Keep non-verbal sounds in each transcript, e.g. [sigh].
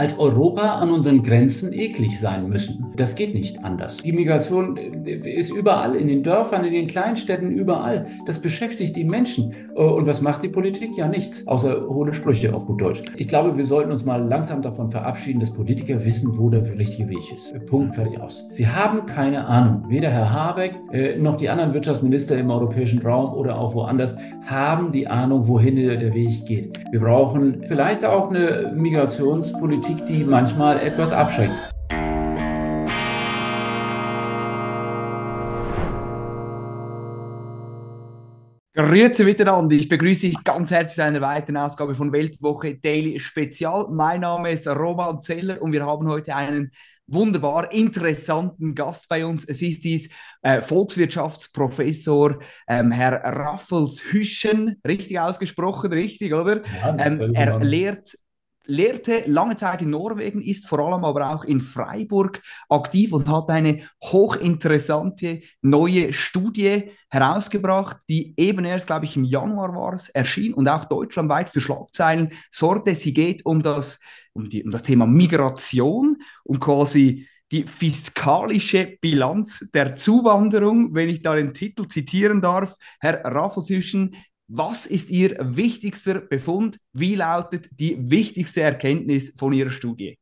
als Europa an unseren Grenzen eklig sein müssen. Das geht nicht anders. Die Migration ist überall, in den Dörfern, in den Kleinstädten, überall. Das beschäftigt die Menschen. Und was macht die Politik? Ja, nichts, außer hohle Sprüche auf gut Deutsch. Ich glaube, wir sollten uns mal langsam davon verabschieden, dass Politiker wissen, wo der richtige Weg ist. Punkt, fertig aus. Sie haben keine Ahnung. Weder Herr Habeck äh, noch die anderen Wirtschaftsminister im europäischen Raum oder auch woanders haben die Ahnung, wohin der Weg geht. Wir brauchen vielleicht auch eine Migrationspolitik, Politik, die manchmal etwas abschreckt. Grüezi miteinander. Ich begrüße dich ganz herzlich zu einer weiteren Ausgabe von Weltwoche Daily Spezial. Mein Name ist Roman Zeller und wir haben heute einen wunderbar interessanten Gast bei uns. Es ist dies äh, Volkswirtschaftsprofessor ähm, Herr Raffels Hüschen, richtig ausgesprochen, richtig, oder? Ja, ähm, er lehrt lehrte lange Zeit in Norwegen, ist vor allem aber auch in Freiburg aktiv und hat eine hochinteressante neue Studie herausgebracht, die eben erst, glaube ich, im Januar war es, erschien und auch deutschlandweit für Schlagzeilen sorgte. Sie geht um das, um, die, um das Thema Migration, um quasi die fiskalische Bilanz der Zuwanderung, wenn ich da den Titel zitieren darf. Herr Raffelsüschen, was ist Ihr wichtigster Befund? Wie lautet die wichtigste Erkenntnis von Ihrer Studie?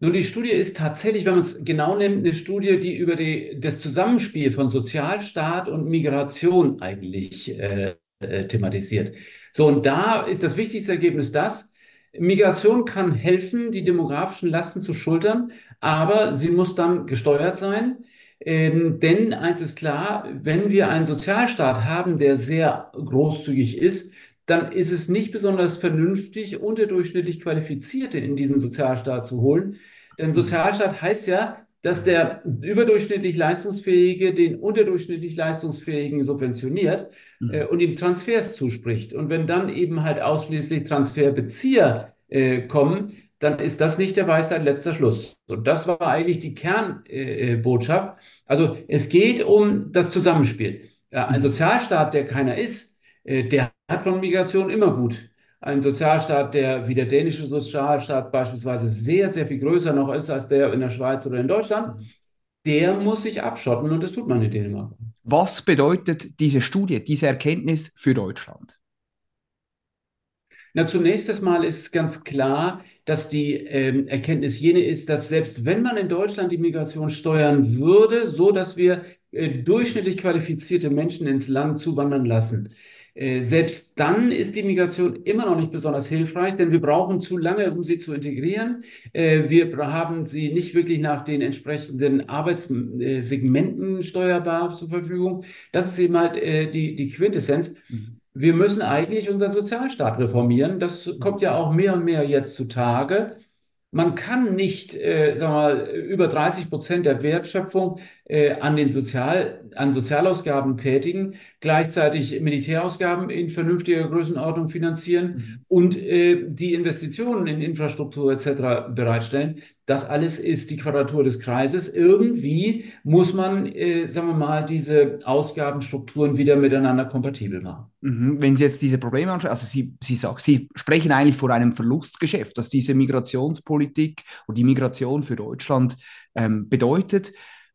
Nun, die Studie ist tatsächlich, wenn man es genau nimmt, eine Studie, die über die, das Zusammenspiel von Sozialstaat und Migration eigentlich äh, äh, thematisiert. So, und da ist das wichtigste Ergebnis das, Migration kann helfen, die demografischen Lasten zu schultern, aber sie muss dann gesteuert sein. Ähm, denn eins ist klar, wenn wir einen Sozialstaat haben, der sehr großzügig ist, dann ist es nicht besonders vernünftig, unterdurchschnittlich Qualifizierte in diesen Sozialstaat zu holen. Denn. Sozialstaat heißt ja, dass der überdurchschnittlich Leistungsfähige den unterdurchschnittlich Leistungsfähigen subventioniert mhm. äh, und ihm Transfers zuspricht. Und wenn dann eben halt ausschließlich Transferbezieher äh, kommen, dann ist das nicht der Weisheit letzter Schluss. Und das war eigentlich die Kernbotschaft. Äh, also es geht um das Zusammenspiel. ein mhm. Sozialstaat, der keiner ist, äh, der hat von Migration immer gut. Ein Sozialstaat, der wie der dänische Sozialstaat beispielsweise sehr, sehr viel größer noch ist als der in der Schweiz oder in Deutschland, der muss sich abschotten und das tut man in Dänemark. Was bedeutet diese Studie, diese Erkenntnis für Deutschland? Na, zunächst einmal ist ganz klar, dass die ähm, Erkenntnis jene ist, dass selbst wenn man in Deutschland die Migration steuern würde, so dass wir äh, durchschnittlich qualifizierte Menschen ins Land zuwandern lassen, äh, selbst dann ist die Migration immer noch nicht besonders hilfreich, denn wir brauchen zu lange, um sie zu integrieren. Äh, wir haben sie nicht wirklich nach den entsprechenden Arbeitssegmenten steuerbar zur Verfügung. Das ist eben halt äh, die, die Quintessenz. Mhm wir müssen eigentlich unseren Sozialstaat reformieren. Das kommt ja auch mehr und mehr jetzt zutage. Man kann nicht, äh, sagen wir mal, über 30 Prozent der Wertschöpfung an den Sozial, an Sozialausgaben tätigen, gleichzeitig Militärausgaben in vernünftiger Größenordnung finanzieren mhm. und äh, die Investitionen in Infrastruktur etc. bereitstellen. Das alles ist die Quadratur des Kreises. Irgendwie muss man, äh, sagen wir mal, diese Ausgabenstrukturen wieder miteinander kompatibel machen. Mhm. Wenn Sie jetzt diese Probleme anschauen, also Sie, Sie, sagen, Sie sprechen eigentlich von einem Verlustgeschäft, dass diese Migrationspolitik und die Migration für Deutschland ähm, bedeutet.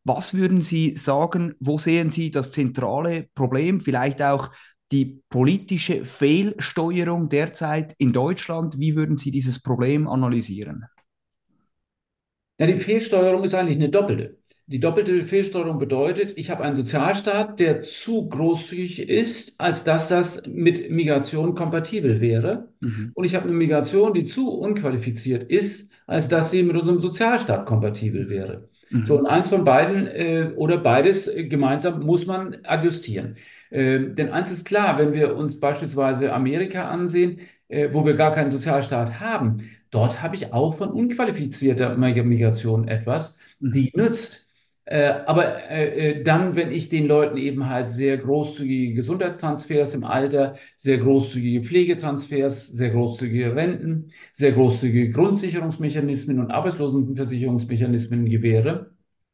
Was würden Sie sagen, wo sehen Sie das zentrale Problem, vielleicht auch die politische Fehlsteuerung derzeit in Deutschland? Wie würden Sie dieses Problem analysieren? Ja, die Fehlsteuerung ist eigentlich eine doppelte. Die doppelte Fehlsteuerung bedeutet, ich habe einen Sozialstaat, der zu großzügig ist, als dass das mit Migration kompatibel wäre. Mhm. Und ich habe eine Migration, die zu unqualifiziert ist, als dass sie mit unserem Sozialstaat kompatibel wäre. Mhm. So, und eins von beiden äh, oder beides äh, gemeinsam muss man adjustieren. Äh, denn eins ist klar, wenn wir uns beispielsweise Amerika ansehen, äh, wo wir gar keinen Sozialstaat haben, dort habe ich auch von unqualifizierter Migration etwas, die nützt. Äh, aber äh, dann, wenn ich den Leuten eben halt sehr großzügige Gesundheitstransfers im Alter, sehr großzügige Pflegetransfers, sehr großzügige Renten, sehr großzügige Grundsicherungsmechanismen und Arbeitslosenversicherungsmechanismen gewähre,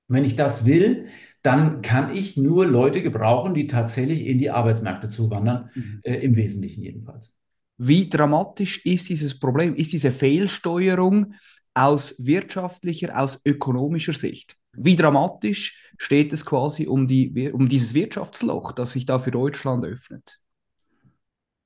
wenn ich das will, dann kann ich nur Leute gebrauchen, die tatsächlich in die Arbeitsmärkte zuwandern, mhm. äh, im Wesentlichen jedenfalls. Wie dramatisch ist dieses Problem, ist diese Fehlsteuerung aus wirtschaftlicher, aus ökonomischer Sicht? Wie dramatisch steht es quasi um, die, um dieses Wirtschaftsloch, das sich da für Deutschland öffnet?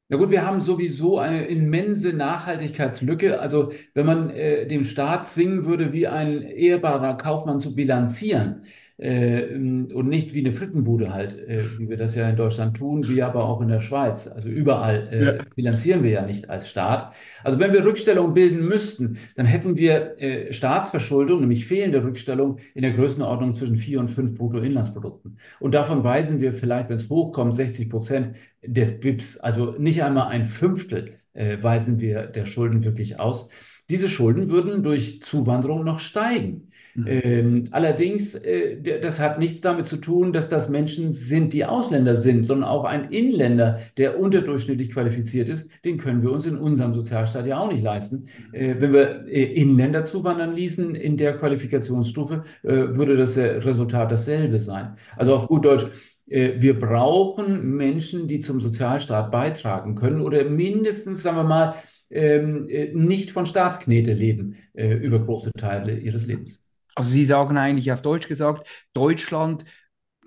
Na gut, wir haben sowieso eine immense Nachhaltigkeitslücke. Also wenn man äh, dem Staat zwingen würde, wie ein ehrbarer Kaufmann zu bilanzieren, äh, und nicht wie eine Frittenbude halt, äh, wie wir das ja in Deutschland tun, wie aber auch in der Schweiz. Also überall äh, ja. bilanzieren wir ja nicht als Staat. Also wenn wir Rückstellung bilden müssten, dann hätten wir äh, Staatsverschuldung, nämlich fehlende Rückstellung in der Größenordnung zwischen 4 und 5 Bruttoinlandsprodukten. Und davon weisen wir vielleicht, wenn es hochkommt, 60 Prozent des BIPs, also nicht einmal ein Fünftel äh, weisen wir der Schulden wirklich aus. Diese Schulden würden durch Zuwanderung noch steigen. Mhm. Ähm, allerdings, äh, das hat nichts damit zu tun, dass das Menschen sind, die Ausländer sind, sondern auch ein Inländer, der unterdurchschnittlich qualifiziert ist, den können wir uns in unserem Sozialstaat ja auch nicht leisten. Äh, wenn wir äh, Inländer zuwandern ließen in der Qualifikationsstufe, äh, würde das Resultat dasselbe sein. Also auf gut Deutsch, äh, wir brauchen Menschen, die zum Sozialstaat beitragen können oder mindestens, sagen wir mal, ähm, äh, nicht von Staatsknete leben über große Teile ihres Lebens. Also Sie sagen eigentlich auf Deutsch gesagt, Deutschland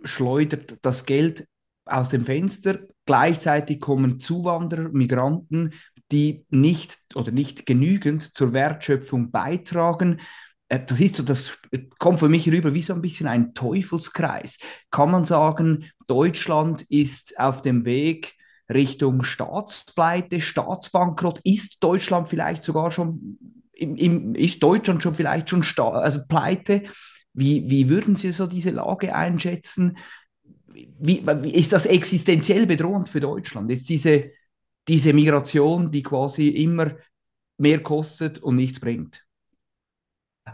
schleudert das Geld aus dem Fenster. Gleichzeitig kommen Zuwanderer, Migranten, die nicht oder nicht genügend zur Wertschöpfung beitragen. Äh, das ist so, das kommt für mich rüber wie so ein bisschen ein Teufelskreis. Kann man sagen, Deutschland ist auf dem Weg Richtung Staatspleite, Staatsbankrott? Ist Deutschland vielleicht sogar schon im, ist Deutschland schon vielleicht schon also pleite? Wie, wie würden Sie so diese Lage einschätzen? Wie, wie, ist das existenziell bedrohend für Deutschland? Ist diese, diese Migration, die quasi immer mehr kostet und nichts bringt?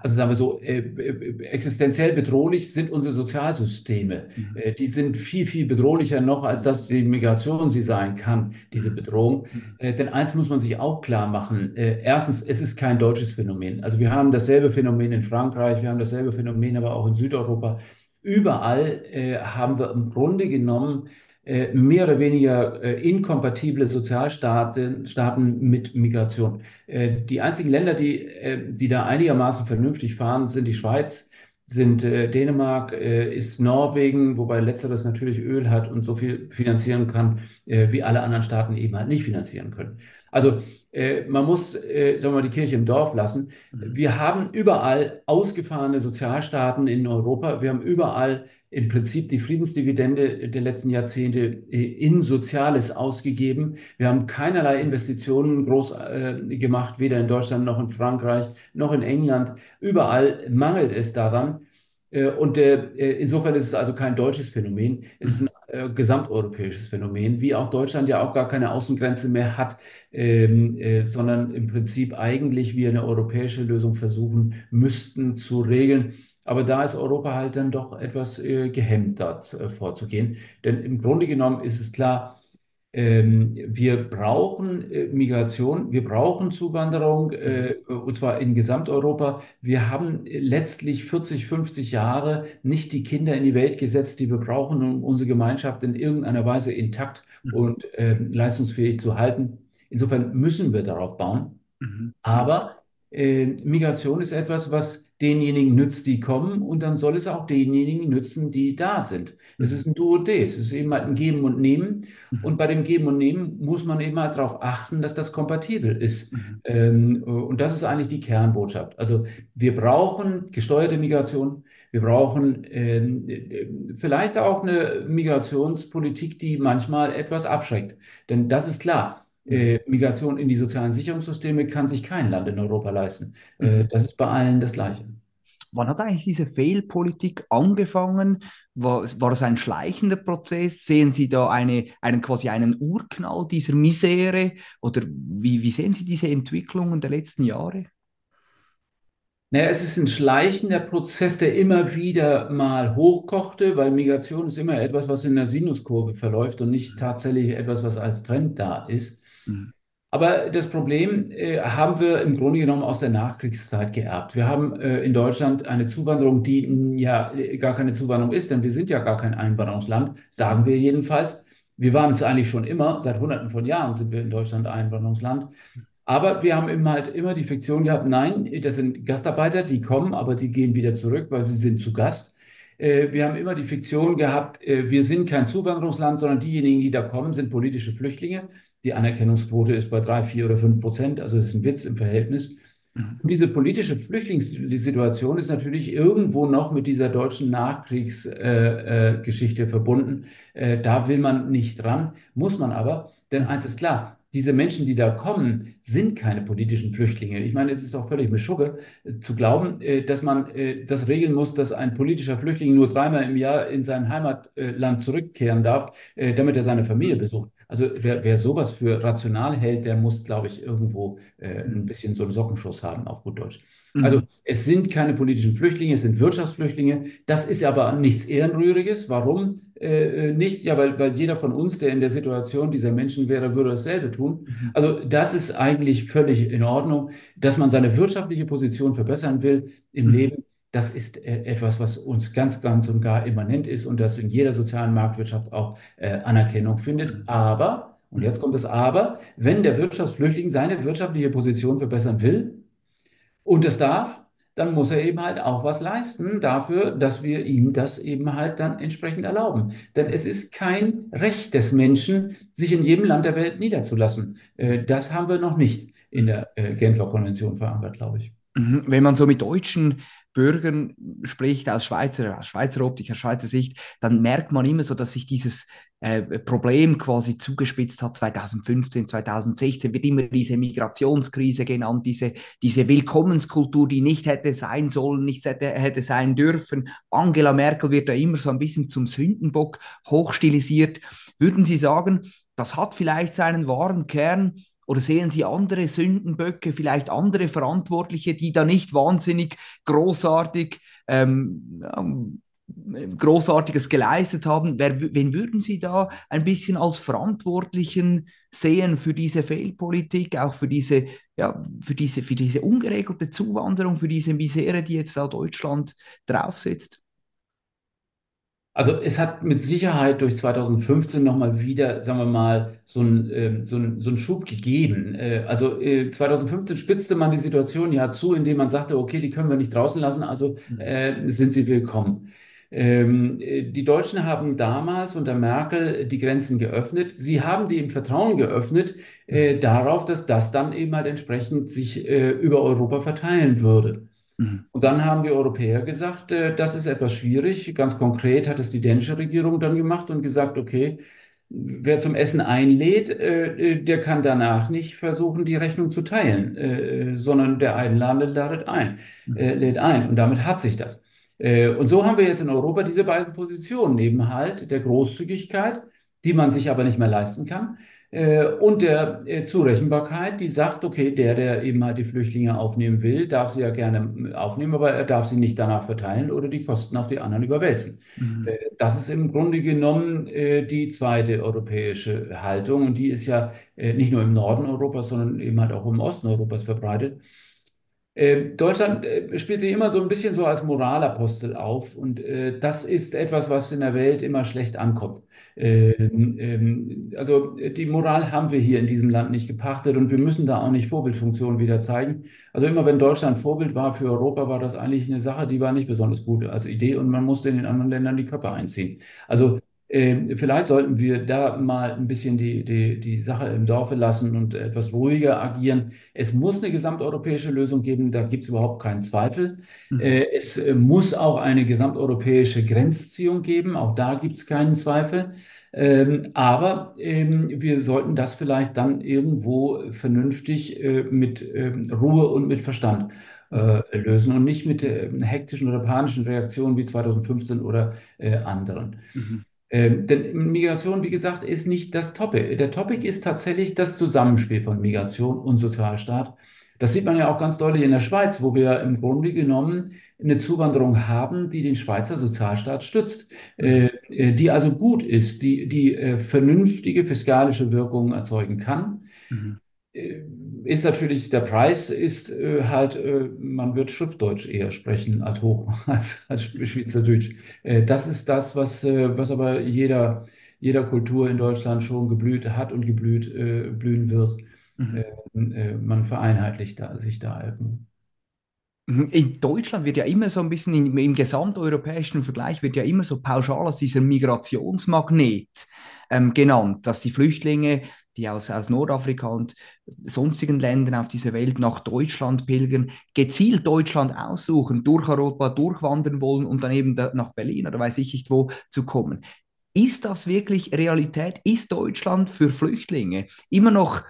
Also sagen wir so, äh, äh, existenziell bedrohlich sind unsere Sozialsysteme. Mhm. Äh, die sind viel, viel bedrohlicher noch, als dass die Migration sie sein kann, diese mhm. Bedrohung. Mhm. Äh, denn eins muss man sich auch klar machen. Äh, erstens, es ist kein deutsches Phänomen. Also wir haben dasselbe Phänomen in Frankreich, wir haben dasselbe Phänomen aber auch in Südeuropa. Überall äh, haben wir im Grunde genommen mehr oder weniger äh, inkompatible Sozialstaaten Staaten mit Migration. Äh, die einzigen Länder, die, die da einigermaßen vernünftig fahren, sind die Schweiz, sind Dänemark, ist Norwegen, wobei letzteres natürlich Öl hat und so viel finanzieren kann, wie alle anderen Staaten eben halt nicht finanzieren können. Also äh, man muss, äh, sagen wir mal, die Kirche im Dorf lassen. Mhm. Wir haben überall ausgefahrene Sozialstaaten in Europa. Wir haben überall im Prinzip die Friedensdividende der letzten Jahrzehnte äh, in Soziales ausgegeben. Wir haben keinerlei Investitionen groß äh, gemacht, weder in Deutschland noch in Frankreich noch in England. Überall mangelt es daran. Äh, und äh, insofern ist es also kein deutsches Phänomen, es ist ein äh, gesamteuropäisches Phänomen, wie auch Deutschland ja auch gar keine Außengrenze mehr hat, ähm, äh, sondern im Prinzip eigentlich wir eine europäische Lösung versuchen müssten zu regeln. Aber da ist Europa halt dann doch etwas äh, gehemmt, dort äh, vorzugehen. Denn im Grunde genommen ist es klar, ähm, wir brauchen äh, Migration, wir brauchen Zuwanderung, äh, und zwar in Gesamteuropa. Wir haben letztlich 40, 50 Jahre nicht die Kinder in die Welt gesetzt, die wir brauchen, um unsere Gemeinschaft in irgendeiner Weise intakt mhm. und äh, leistungsfähig zu halten. Insofern müssen wir darauf bauen. Mhm. Aber äh, Migration ist etwas, was denjenigen nützt, die kommen, und dann soll es auch denjenigen nützen, die da sind. Es mhm. ist ein Duodez, es ist eben halt ein Geben und Nehmen. Mhm. Und bei dem Geben und Nehmen muss man eben halt darauf achten, dass das kompatibel ist. Mhm. Ähm, und das ist eigentlich die Kernbotschaft. Also wir brauchen gesteuerte Migration. Wir brauchen äh, vielleicht auch eine Migrationspolitik, die manchmal etwas abschreckt. Denn das ist klar. Äh, Migration in die sozialen Sicherungssysteme kann sich kein Land in Europa leisten. Äh, mhm. das ist bei allen das Gleiche. Wann hat eigentlich diese Fehlpolitik angefangen? War, war es ein schleichender Prozess? Sehen Sie da eine, einen, quasi einen Urknall dieser Misere? Oder wie, wie sehen Sie diese Entwicklungen der letzten Jahre? Naja, es ist ein schleichender Prozess, der immer wieder mal hochkochte, weil Migration ist immer etwas, was in der Sinuskurve verläuft und nicht tatsächlich etwas, was als Trend da ist. Mhm. Aber das Problem äh, haben wir im Grunde genommen aus der Nachkriegszeit geerbt. Wir haben äh, in Deutschland eine Zuwanderung, die ja gar keine Zuwanderung ist, denn wir sind ja gar kein Einwanderungsland, sagen wir jedenfalls. Wir waren es eigentlich schon immer, seit Hunderten von Jahren sind wir in Deutschland Einwanderungsland. Aber wir haben eben halt immer die Fiktion gehabt, nein, das sind Gastarbeiter, die kommen, aber die gehen wieder zurück, weil sie sind zu Gast. Äh, wir haben immer die Fiktion gehabt, äh, wir sind kein Zuwanderungsland, sondern diejenigen, die da kommen, sind politische Flüchtlinge. Die Anerkennungsquote ist bei drei, vier oder fünf Prozent, also das ist ein Witz im Verhältnis. Mhm. Und diese politische Flüchtlingssituation ist natürlich irgendwo noch mit dieser deutschen Nachkriegsgeschichte äh, äh, verbunden. Äh, da will man nicht dran, muss man aber. Denn eins ist klar, diese Menschen, die da kommen, sind keine politischen Flüchtlinge. Ich meine, es ist auch völlig Mischugge äh, zu glauben, äh, dass man äh, das regeln muss, dass ein politischer Flüchtling nur dreimal im Jahr in sein Heimatland zurückkehren darf, damit er seine Familie besucht. Also wer, wer sowas für rational hält, der muss, glaube ich, irgendwo ein bisschen so einen Sockenschuss haben, auf gut Deutsch. Also mhm. es sind keine politischen Flüchtlinge, es sind Wirtschaftsflüchtlinge. Das ist aber nichts Ehrenrühriges. Warum äh, nicht? Ja, weil, weil jeder von uns, der in der Situation dieser Menschen wäre, würde dasselbe tun. Mhm. Also das ist eigentlich völlig in Ordnung, dass man seine wirtschaftliche Position verbessern will im mhm. Leben. Das ist äh, etwas, was uns ganz, ganz und gar immanent ist und das in jeder sozialen Marktwirtschaft auch äh, Anerkennung findet. Aber, und jetzt kommt das Aber, wenn der Wirtschaftsflüchtling seine wirtschaftliche Position verbessern will, und es darf, dann muss er eben halt auch was leisten dafür, dass wir ihm das eben halt dann entsprechend erlauben. Denn es ist kein Recht des Menschen, sich in jedem Land der Welt niederzulassen. Äh, das haben wir noch nicht in der Genfer Konvention verankert, glaube ich. Mhm. Wenn man so mit Deutschen Bürgern spricht, aus Schweizer, aus Schweizer Optik, aus Schweizer Sicht, dann merkt man immer so, dass sich dieses äh, Problem quasi zugespitzt hat 2015, 2016, wird immer diese Migrationskrise genannt, diese, diese Willkommenskultur, die nicht hätte sein sollen, nicht hätte, hätte sein dürfen. Angela Merkel wird da immer so ein bisschen zum Sündenbock hochstilisiert. Würden Sie sagen, das hat vielleicht seinen wahren Kern, oder sehen Sie andere Sündenböcke, vielleicht andere Verantwortliche, die da nicht wahnsinnig großartig, ähm, Großartiges geleistet haben? Wer, wen würden Sie da ein bisschen als Verantwortlichen sehen für diese Fehlpolitik, auch für diese, ja, für diese, für diese ungeregelte Zuwanderung, für diese Misere, die jetzt da Deutschland draufsetzt? Also es hat mit Sicherheit durch 2015 nochmal wieder, sagen wir mal, so einen äh, so ein, so ein Schub gegeben. Äh, also äh, 2015 spitzte man die Situation ja zu, indem man sagte, okay, die können wir nicht draußen lassen, also mhm. äh, sind sie willkommen. Ähm, die Deutschen haben damals unter Merkel die Grenzen geöffnet. Sie haben die im Vertrauen geöffnet äh, mhm. darauf, dass das dann eben halt entsprechend sich äh, über Europa verteilen würde. Mhm. Und dann haben die Europäer gesagt, äh, das ist etwas schwierig. Ganz konkret hat es die dänische Regierung dann gemacht und gesagt, okay, wer zum Essen einlädt, äh, äh der kann danach nicht versuchen, die Rechnung zu teilen, äh, sondern der Einladende ladet ein, mhm. äh, lädt ein. Und damit hat sich das. Äh, und so haben wir jetzt in Europa diese beiden Positionen, neben halt der Großzügigkeit, die man sich aber nicht mehr leisten kann, und der äh, Zurechenbarkeit, die sagt, okay, der, der eben halt die Flüchtlinge aufnehmen will, darf sie ja gerne aufnehmen, aber er darf sie nicht danach verteilen oder die Kosten auf die anderen überwälzen. Mhm. Äh, das ist im Grunde genommen die zweite europäische Haltung und die ist ja nicht nur im Norden Europas, sondern eben halt auch im Osten Europas verbreitet. Deutschland spielt sich immer so ein bisschen so als Moralapostel auf und das ist etwas, was in der Welt immer schlecht ankommt. Ähm, ähm, also die Moral haben wir hier in diesem Land nicht gepachtet und wir müssen da auch nicht Vorbildfunktion wieder zeigen. Also immer wenn Deutschland Vorbild war für Europa, war das eigentlich eine Sache, die war nicht besonders gut als Idee und man musste in den anderen Ländern die Köpfe einziehen. Also äh, vielleicht sollten wir da mal ein bisschen die, die, die Sache im Dorfe lassen und etwas ruhiger agieren. Es muss eine gesamteuropäische Lösung geben, da gibt es überhaupt keinen Zweifel. Mhm. Äh, es äh, muss auch eine gesamteuropäische Grenzziehung geben, auch da gibt es keinen Zweifel. Ähm, aber ähm, wir sollten das vielleicht dann irgendwo vernünftig äh, mit ähm, Ruhe und mit Verstand äh, lösen und nicht mit äh, hektischen oder panischen Reaktionen wie 2015 oder äh, anderen. Mhm. Ähm, denn Migration, wie gesagt, ist nicht das Topic. Der Topic ist tatsächlich das Zusammenspiel von Migration und Sozialstaat. Das sieht man ja auch ganz deutlich in der Schweiz, wo wir im Grunde genommen eine Zuwanderung haben, die den Schweizer Sozialstaat stützt, äh, äh, die also gut ist, die, die äh, vernünftige fiskalische Wirkungen erzeugen kann. Mhm. Äh, ist natürlich, der Preis ist äh, halt, äh, man wird Schriftdeutsch eher sprechen als hoch, [laughs] als, als Schweizerdeutsch. das ist das, was, was aber jeder, jeder Kultur in Deutschland schon geblüht hat und geblüht blühen wird. Mhm. man vereinheitlicht da, sich da irgendwie. Mhm. In Deutschland wird ja immer so ein bisschen im, im gesamteuropäischen Vergleich wird ja immer so pauschal als dieser Migrationsmagnet ähm, genannt, dass die Flüchtlinge, die aus, aus Nordafrika und sonstigen Ländern auf dieser Welt nach Deutschland pilgern, gezielt Deutschland aussuchen, durch Europa durchwandern wollen und dann eben da, nach Berlin oder weiß ich nicht wo zu kommen. Ist das wirklich Realität? Ist Deutschland für Flüchtlinge immer noch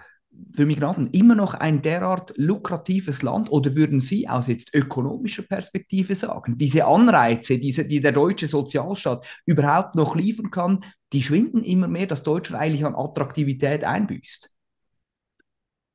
für Migranten immer noch ein derart lukratives Land oder würden Sie aus jetzt ökonomischer Perspektive sagen, diese Anreize, diese, die der deutsche Sozialstaat überhaupt noch liefern kann, die schwinden immer mehr, dass Deutschland eigentlich an Attraktivität einbüßt?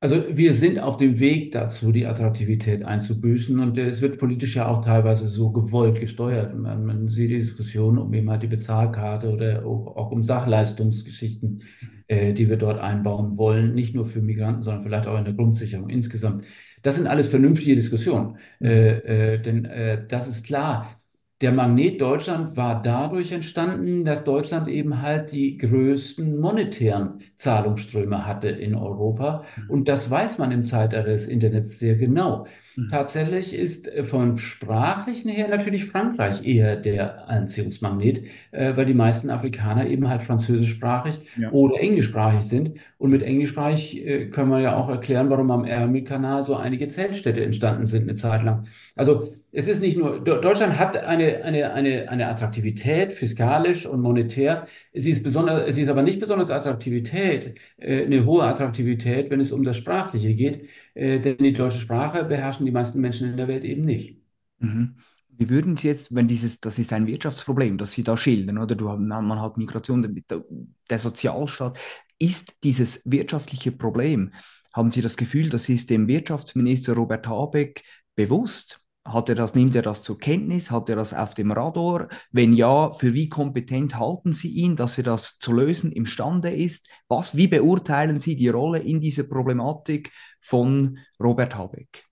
Also wir sind auf dem Weg dazu, die Attraktivität einzubüßen und es wird politisch ja auch teilweise so gewollt gesteuert. Man, man sieht die Diskussion um eben halt die Bezahlkarte oder auch, auch um Sachleistungsgeschichten äh, die wir dort einbauen wollen, nicht nur für Migranten, sondern vielleicht auch in der Grundsicherung insgesamt. Das sind alles vernünftige Diskussionen, äh, äh, denn äh, das ist klar. Der Magnet Deutschland war dadurch entstanden, dass Deutschland eben halt die größten monetären Zahlungsströme hatte in Europa. Mhm. Und das weiß man im Zeitalter des Internets sehr genau. Mhm. Tatsächlich ist äh, vom Sprachlichen her natürlich Frankreich eher der Anziehungsmagnet, äh, weil die meisten Afrikaner eben halt französischsprachig ja. oder englischsprachig sind. Und mit englischsprachig äh, können wir ja auch erklären, warum am Ärmelkanal so einige Zeltstädte entstanden sind eine Zeit lang. Also es ist nicht nur, Deutschland hat eine, eine, eine, eine Attraktivität, fiskalisch und monetär. Sie ist, besonders, sie ist aber nicht besonders Attraktivität, äh, eine hohe Attraktivität, wenn es um das Sprachliche geht, äh, denn die deutsche Sprache beherrschen die meisten Menschen in der Welt eben nicht. Mhm. Wie würden Sie jetzt, wenn dieses, das ist ein Wirtschaftsproblem, das Sie da schildern, oder du, man hat Migration, der, der Sozialstaat, ist dieses wirtschaftliche Problem, haben Sie das Gefühl, das ist dem Wirtschaftsminister Robert Habeck bewusst? Hat er das, nimmt er das zur Kenntnis? Hat er das auf dem Radar? Wenn ja, für wie kompetent halten Sie ihn, dass er das zu lösen imstande ist? Was, wie beurteilen Sie die Rolle in dieser Problematik von Robert Habeck?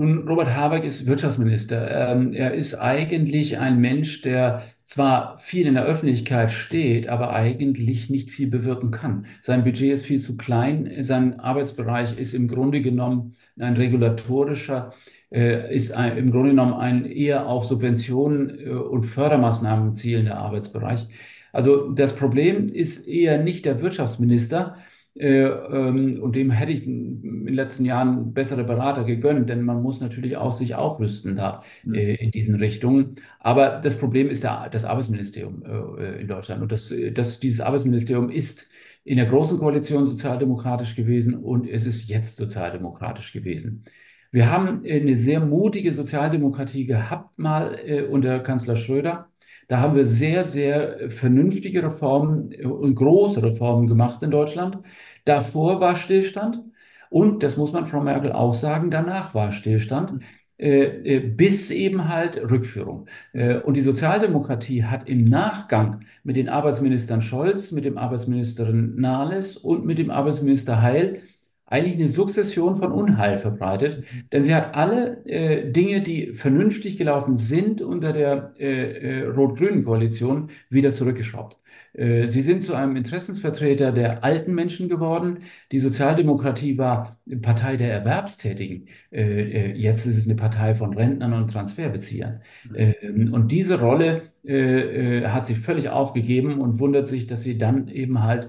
Nun, Robert Habeck ist Wirtschaftsminister. Ähm, er ist eigentlich ein Mensch, der zwar viel in der Öffentlichkeit steht, aber eigentlich nicht viel bewirken kann. Sein Budget ist viel zu klein. Sein Arbeitsbereich ist im Grunde genommen ein regulatorischer, äh, ist ein, im Grunde genommen ein eher auf Subventionen äh, und Fördermaßnahmen zielender Arbeitsbereich. Also das Problem ist eher nicht der Wirtschaftsminister, und dem hätte ich in den letzten Jahren bessere Berater gegönnt, denn man muss natürlich auch sich aufrüsten da mhm. äh, in diesen Richtungen. Aber das Problem ist das Arbeitsministerium äh, in Deutschland. Und das, das, dieses Arbeitsministerium ist in der Großen Koalition sozialdemokratisch gewesen und es ist jetzt sozialdemokratisch gewesen. Wir haben eine sehr mutige Sozialdemokratie gehabt, mal äh, unter Kanzler Schröder. Da haben wir sehr, sehr vernünftige Reformen und große Reformen gemacht in Deutschland. Davor war Stillstand und, das muss man Frau Merkel auch sagen, danach war Stillstand. Äh, äh, bis eben halt Rückführung. Äh, und die Sozialdemokratie hat im Nachgang mit den Arbeitsministern Scholz, mit dem Arbeitsministerin Nahles und mit dem Arbeitsminister Heil eigentlich eine Sukzession von Unheil verbreitet, denn sie hat alle äh, Dinge, die vernünftig gelaufen sind unter der äh, äh, rot-grünen Koalition, wieder zurückgeschraubt. Äh, sie sind zu einem Interessensvertreter der alten Menschen geworden. Die Sozialdemokratie war Partei der Erwerbstätigen. Äh, äh, jetzt ist es eine Partei von Rentnern und Transferbeziehern. Ähm, und diese Rolle hat sie völlig aufgegeben und wundert sich, dass sie dann eben halt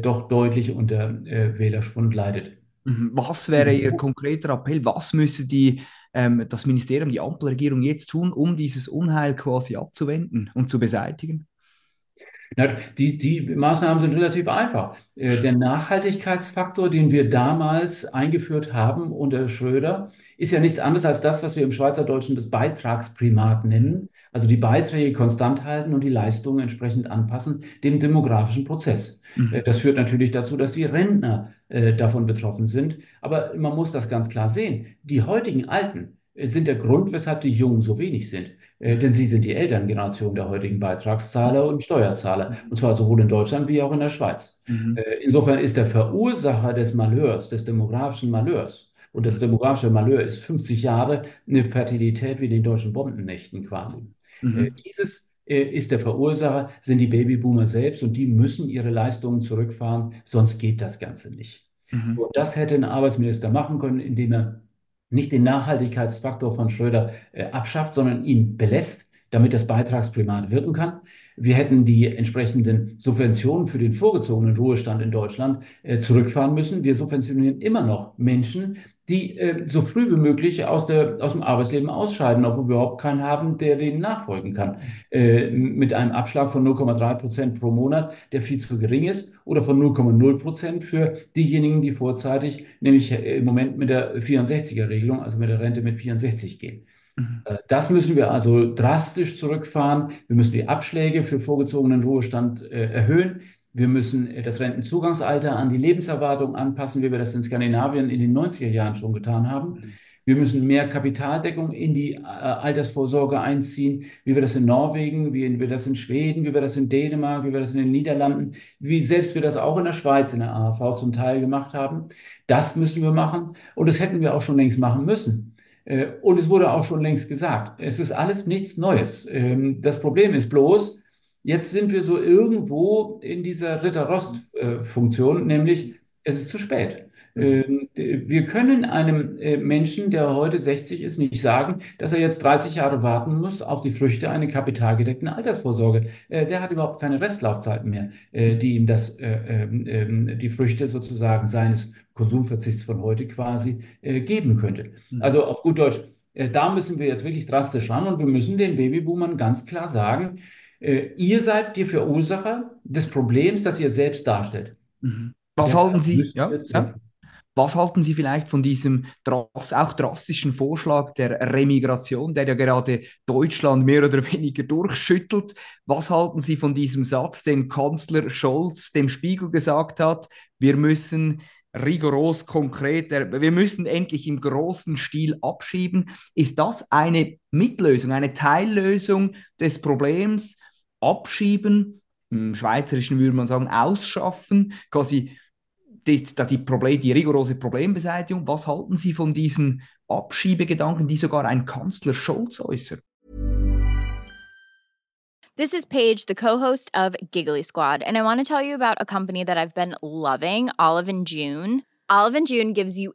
doch deutlich unter Wählerschwund leidet. Mhm. Was wäre Ihr konkreter Appell? Was müsse die, ähm, das Ministerium, die Ampelregierung jetzt tun, um dieses Unheil quasi abzuwenden und zu beseitigen? Die, die Maßnahmen sind relativ einfach. Äh, der Nachhaltigkeitsfaktor, den wir damals eingeführt haben unter Schröder, ist ja nichts anderes als das, was wir im Schweizerdeutschen das Beitragsprimat nennen. Also die Beiträge konstant halten und die Leistungen entsprechend anpassen dem demografischen Prozess. Mhm. Äh, das führt natürlich dazu, dass die Rentner äh, davon betroffen sind. Aber man muss das ganz klar sehen. Die heutigen Alten sind der Grund, weshalb die Jungen so wenig sind. Äh, denn sie sind die Elterngeneration der heutigen Beitragszahler und Steuerzahler. Und zwar sowohl in Deutschland wie auch in der Schweiz. Mhm. Äh, insofern ist der Verursacher des Malheurs, des demografischen Malheurs, und das demografische Malheur ist 50 Jahre eine Fertilität wie den deutschen Bombennächten quasi. Mhm. Äh, dieses äh, ist der Verursacher, sind die Babyboomer selbst und die müssen ihre Leistungen zurückfahren, sonst geht das Ganze nicht. Mhm. Und das hätte ein Arbeitsminister machen können, indem er nicht den Nachhaltigkeitsfaktor von Schröder äh, abschafft, sondern ihn belässt, damit das Beitragsprimat wirken kann. Wir hätten die entsprechenden Subventionen für den vorgezogenen Ruhestand in Deutschland äh, zurückfahren müssen. Wir subventionieren immer noch Menschen, die äh, so früh wie möglich aus, der, aus dem Arbeitsleben ausscheiden, obwohl wir überhaupt keinen haben, der denen nachfolgen kann. Äh, mit einem Abschlag von 0,3 Prozent pro Monat, der viel zu gering ist, oder von 0,0 Prozent für diejenigen, die vorzeitig, nämlich äh, im Moment mit der 64er-Regelung, also mit der Rente mit 64 gehen. Mhm. Äh, das müssen wir also drastisch zurückfahren. Wir müssen die Abschläge für vorgezogenen Ruhestand äh, erhöhen. Wir müssen das Rentenzugangsalter an die Lebenserwartung anpassen, wie wir das in Skandinavien in den 90er Jahren schon getan haben. Wir müssen mehr Kapitaldeckung in die äh, Altersvorsorge einziehen, wie wir das in Norwegen, wie wir das in Schweden, wie wir das in Dänemark, wie wir das in den Niederlanden, wie selbst wir das auch in der Schweiz in der AHV zum Teil gemacht haben. Das müssen wir machen und das hätten wir auch schon längst machen müssen. Äh, und es wurde auch schon längst gesagt, es ist alles nichts Neues. Ähm, das Problem ist bloß, Jetzt sind wir so irgendwo in dieser Ritter-Rost-Funktion, nämlich es ist zu spät. Mhm. Ähm, wir können einem äh, Menschen, der heute 60 ist, nicht sagen, dass er jetzt 30 Jahre warten muss auf die Früchte einer kapitalgedeckten Altersvorsorge. Äh, der hat überhaupt keine Restlaufzeiten mehr, äh, die ihm das, ähm, ähm, die Früchte sozusagen seines Konsumverzichts von heute quasi geben könnte. Mhm. Also auf gut Deutsch, da müssen wir jetzt wirklich drastisch ran und wir müssen den Babyboomern ganz klar sagen, äh, ihr seid die Verursacher des Problems, das ihr selbst darstellt. Mhm. Was das halten Sie? Ja, ja. Was halten Sie vielleicht von diesem auch drastischen Vorschlag der Remigration, der ja gerade Deutschland mehr oder weniger durchschüttelt? Was halten Sie von diesem Satz, den Kanzler Scholz dem Spiegel gesagt hat? Wir müssen rigoros konkret, wir müssen endlich im großen Stil abschieben. Ist das eine Mitlösung, eine Teillösung des Problems? Abschieben, im Schweizerischen würde man sagen ausschaffen, quasi die, die, Problem, die rigorose Problembeseitigung. Was halten Sie von diesen Abschiebegedanken, die sogar ein Kanzler Scholz äußert? This is Paige, the co-host of Giggly Squad, and I want to tell you about a company that I've been loving, Olive and June. Olive and June gives you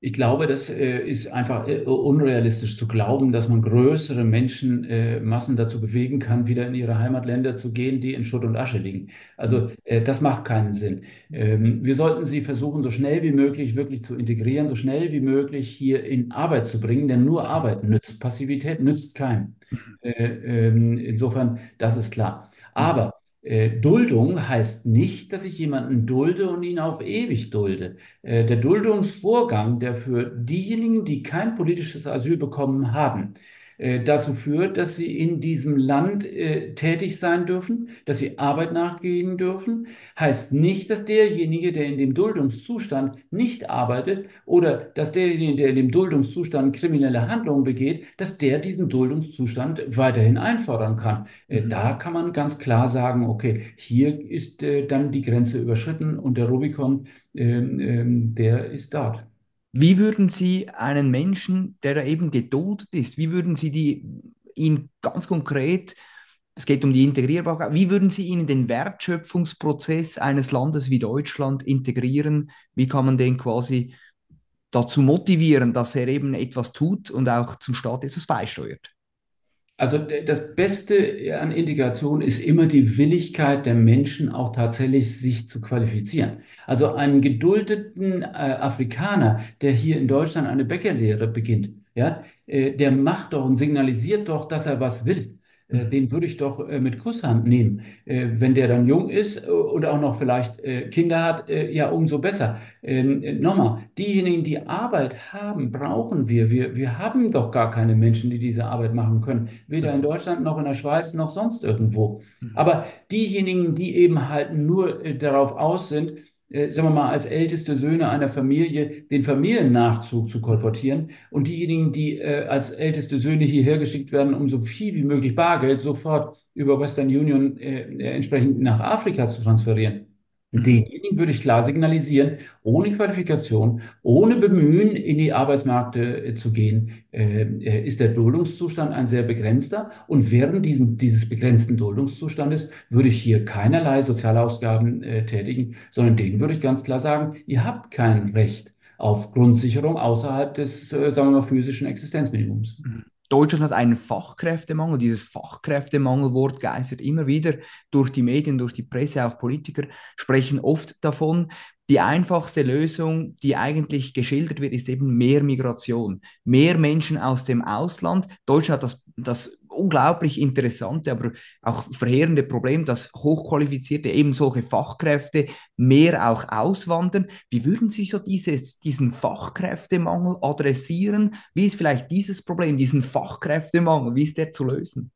Ich glaube, das äh, ist einfach äh, unrealistisch zu glauben, dass man größere Menschenmassen äh, dazu bewegen kann, wieder in ihre Heimatländer zu gehen, die in Schutt und Asche liegen. Also äh, das macht keinen Sinn. Ähm, wir sollten sie versuchen, so schnell wie möglich wirklich zu integrieren, so schnell wie möglich hier in Arbeit zu bringen, denn nur Arbeit nützt. Passivität nützt keinem. Äh, ähm, insofern, das ist klar. Aber äh, Duldung heißt nicht, dass ich jemanden dulde und ihn auf ewig dulde. Äh, der Duldungsvorgang, der für diejenigen, die kein politisches Asyl bekommen haben, äh, dazu führt, dass sie in diesem Land äh, tätig sein dürfen, dass sie Arbeit nachgehen dürfen, heißt nicht, dass derjenige, der in dem Duldungszustand nicht arbeitet oder dass derjenige, der in dem Duldungszustand kriminelle Handlungen begeht, dass der diesen Duldungszustand weiterhin einfordern kann. Äh, mhm. Da kann man ganz klar sagen, okay, hier ist äh, dann die Grenze überschritten und der Rubikon, ähm, ähm, der ist dort. Wie würden Sie einen Menschen, der da eben geduldet ist, wie würden Sie die, ihn ganz konkret, es geht um die Integrierbarkeit, wie würden Sie ihn in den Wertschöpfungsprozess eines Landes wie Deutschland integrieren? Wie kann man den quasi dazu motivieren, dass er eben etwas tut und auch zum Staat etwas beisteuert? Also das Beste an Integration ist immer die Willigkeit der Menschen auch tatsächlich sich zu qualifizieren. Also einen geduldeten äh, Afrikaner, der hier in Deutschland eine Bäckerlehre beginnt, ja, äh, der macht doch und signalisiert doch, dass er was will. Äh, den würde ich doch äh, mit Kusshand nehmen. Äh, wenn der dann jung ist und auch noch vielleicht Kinder hat, ja, umso besser. Ähm, nochmal, diejenigen, die Arbeit haben, brauchen wir. wir. Wir haben doch gar keine Menschen, die diese Arbeit machen können. Weder in Deutschland noch in der Schweiz noch sonst irgendwo. Mhm. Aber diejenigen, die eben halt nur darauf aus sind, äh, sagen wir mal, als älteste Söhne einer Familie den Familiennachzug zu kolportieren und diejenigen, die äh, als älteste Söhne hierher geschickt werden, um so viel wie möglich Bargeld sofort über Western Union äh, äh entsprechend nach Afrika zu transferieren. Denjenigen würde ich klar signalisieren, ohne Qualifikation, ohne Bemühen, in die Arbeitsmärkte äh, zu gehen, äh, äh, ist der Duldungszustand ein sehr begrenzter. Und während diesem, dieses begrenzten Duldungszustandes würde ich hier keinerlei Sozialausgaben tätigen, sondern denen würde ich ganz klar sagen, ihr habt kein Recht auf Grundsicherung außerhalb des, sagen wir mal, physischen Existenzminimums. Deutschland hat einen Fachkräftemangel. Dieses Fachkräftemangelwort geistert immer wieder durch die Medien, durch die Presse, auch Politiker sprechen oft davon. Die einfachste Lösung, die eigentlich geschildert wird, ist eben mehr Migration, mehr Menschen aus dem Ausland. Deutschland hat das, das unglaublich interessante, aber auch verheerende Problem, dass hochqualifizierte, eben solche Fachkräfte mehr auch auswandern. Wie würden Sie so dieses, diesen Fachkräftemangel adressieren? Wie ist vielleicht dieses Problem, diesen Fachkräftemangel, wie ist der zu lösen?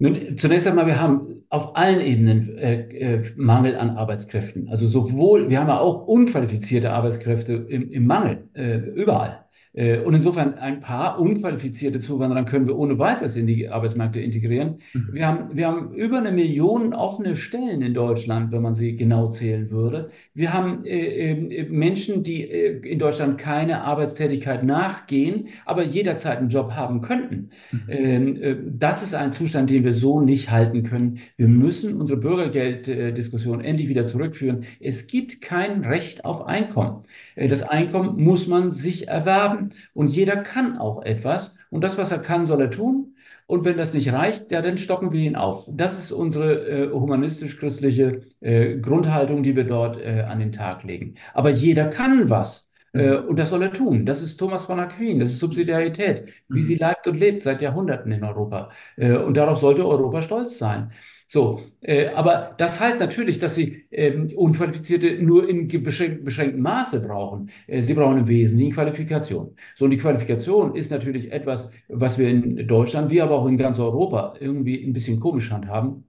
Nun, zunächst einmal, wir haben auf allen Ebenen äh, äh, Mangel an Arbeitskräften. Also sowohl, wir haben ja auch unqualifizierte Arbeitskräfte im, im Mangel, äh, überall. Äh, und insofern ein paar unqualifizierte Zuwanderer können wir ohne weiteres in die Arbeitsmärkte integrieren. Mhm. Wir, haben, wir haben über eine Million offene Stellen in Deutschland, wenn man sie genau zählen würde. Wir haben äh, äh, Menschen, die äh, in Deutschland keine Arbeitstätigkeit nachgehen, aber jederzeit einen Job haben könnten. Mhm. Ähm, äh, das ist ein Zustand, den wir so nicht halten können. Wir müssen unsere Bürgergelddiskussion endlich wieder zurückführen. Es gibt kein Recht auf Einkommen. Äh, das Einkommen muss man sich erwerben. Und jeder kann auch etwas. Und das, was er kann, soll er tun. Und wenn das nicht reicht, ja, dann stocken wir ihn auf. Das ist unsere äh, humanistisch-christliche äh, Grundhaltung, die wir dort äh, an den Tag legen. Aber jeder kann was. Äh, und das soll er tun. Das ist Thomas von Aquin. Das ist Subsidiarität, wie sie mhm. leibt und lebt seit Jahrhunderten in Europa. Äh, und darauf sollte Europa stolz sein. So, äh, aber das heißt natürlich, dass Sie ähm, Unqualifizierte nur in beschränk beschränktem Maße brauchen. Äh, sie brauchen im Wesentlichen Qualifikation. So, und die Qualifikation ist natürlich etwas, was wir in Deutschland, wie aber auch in ganz Europa irgendwie ein bisschen komisch handhaben.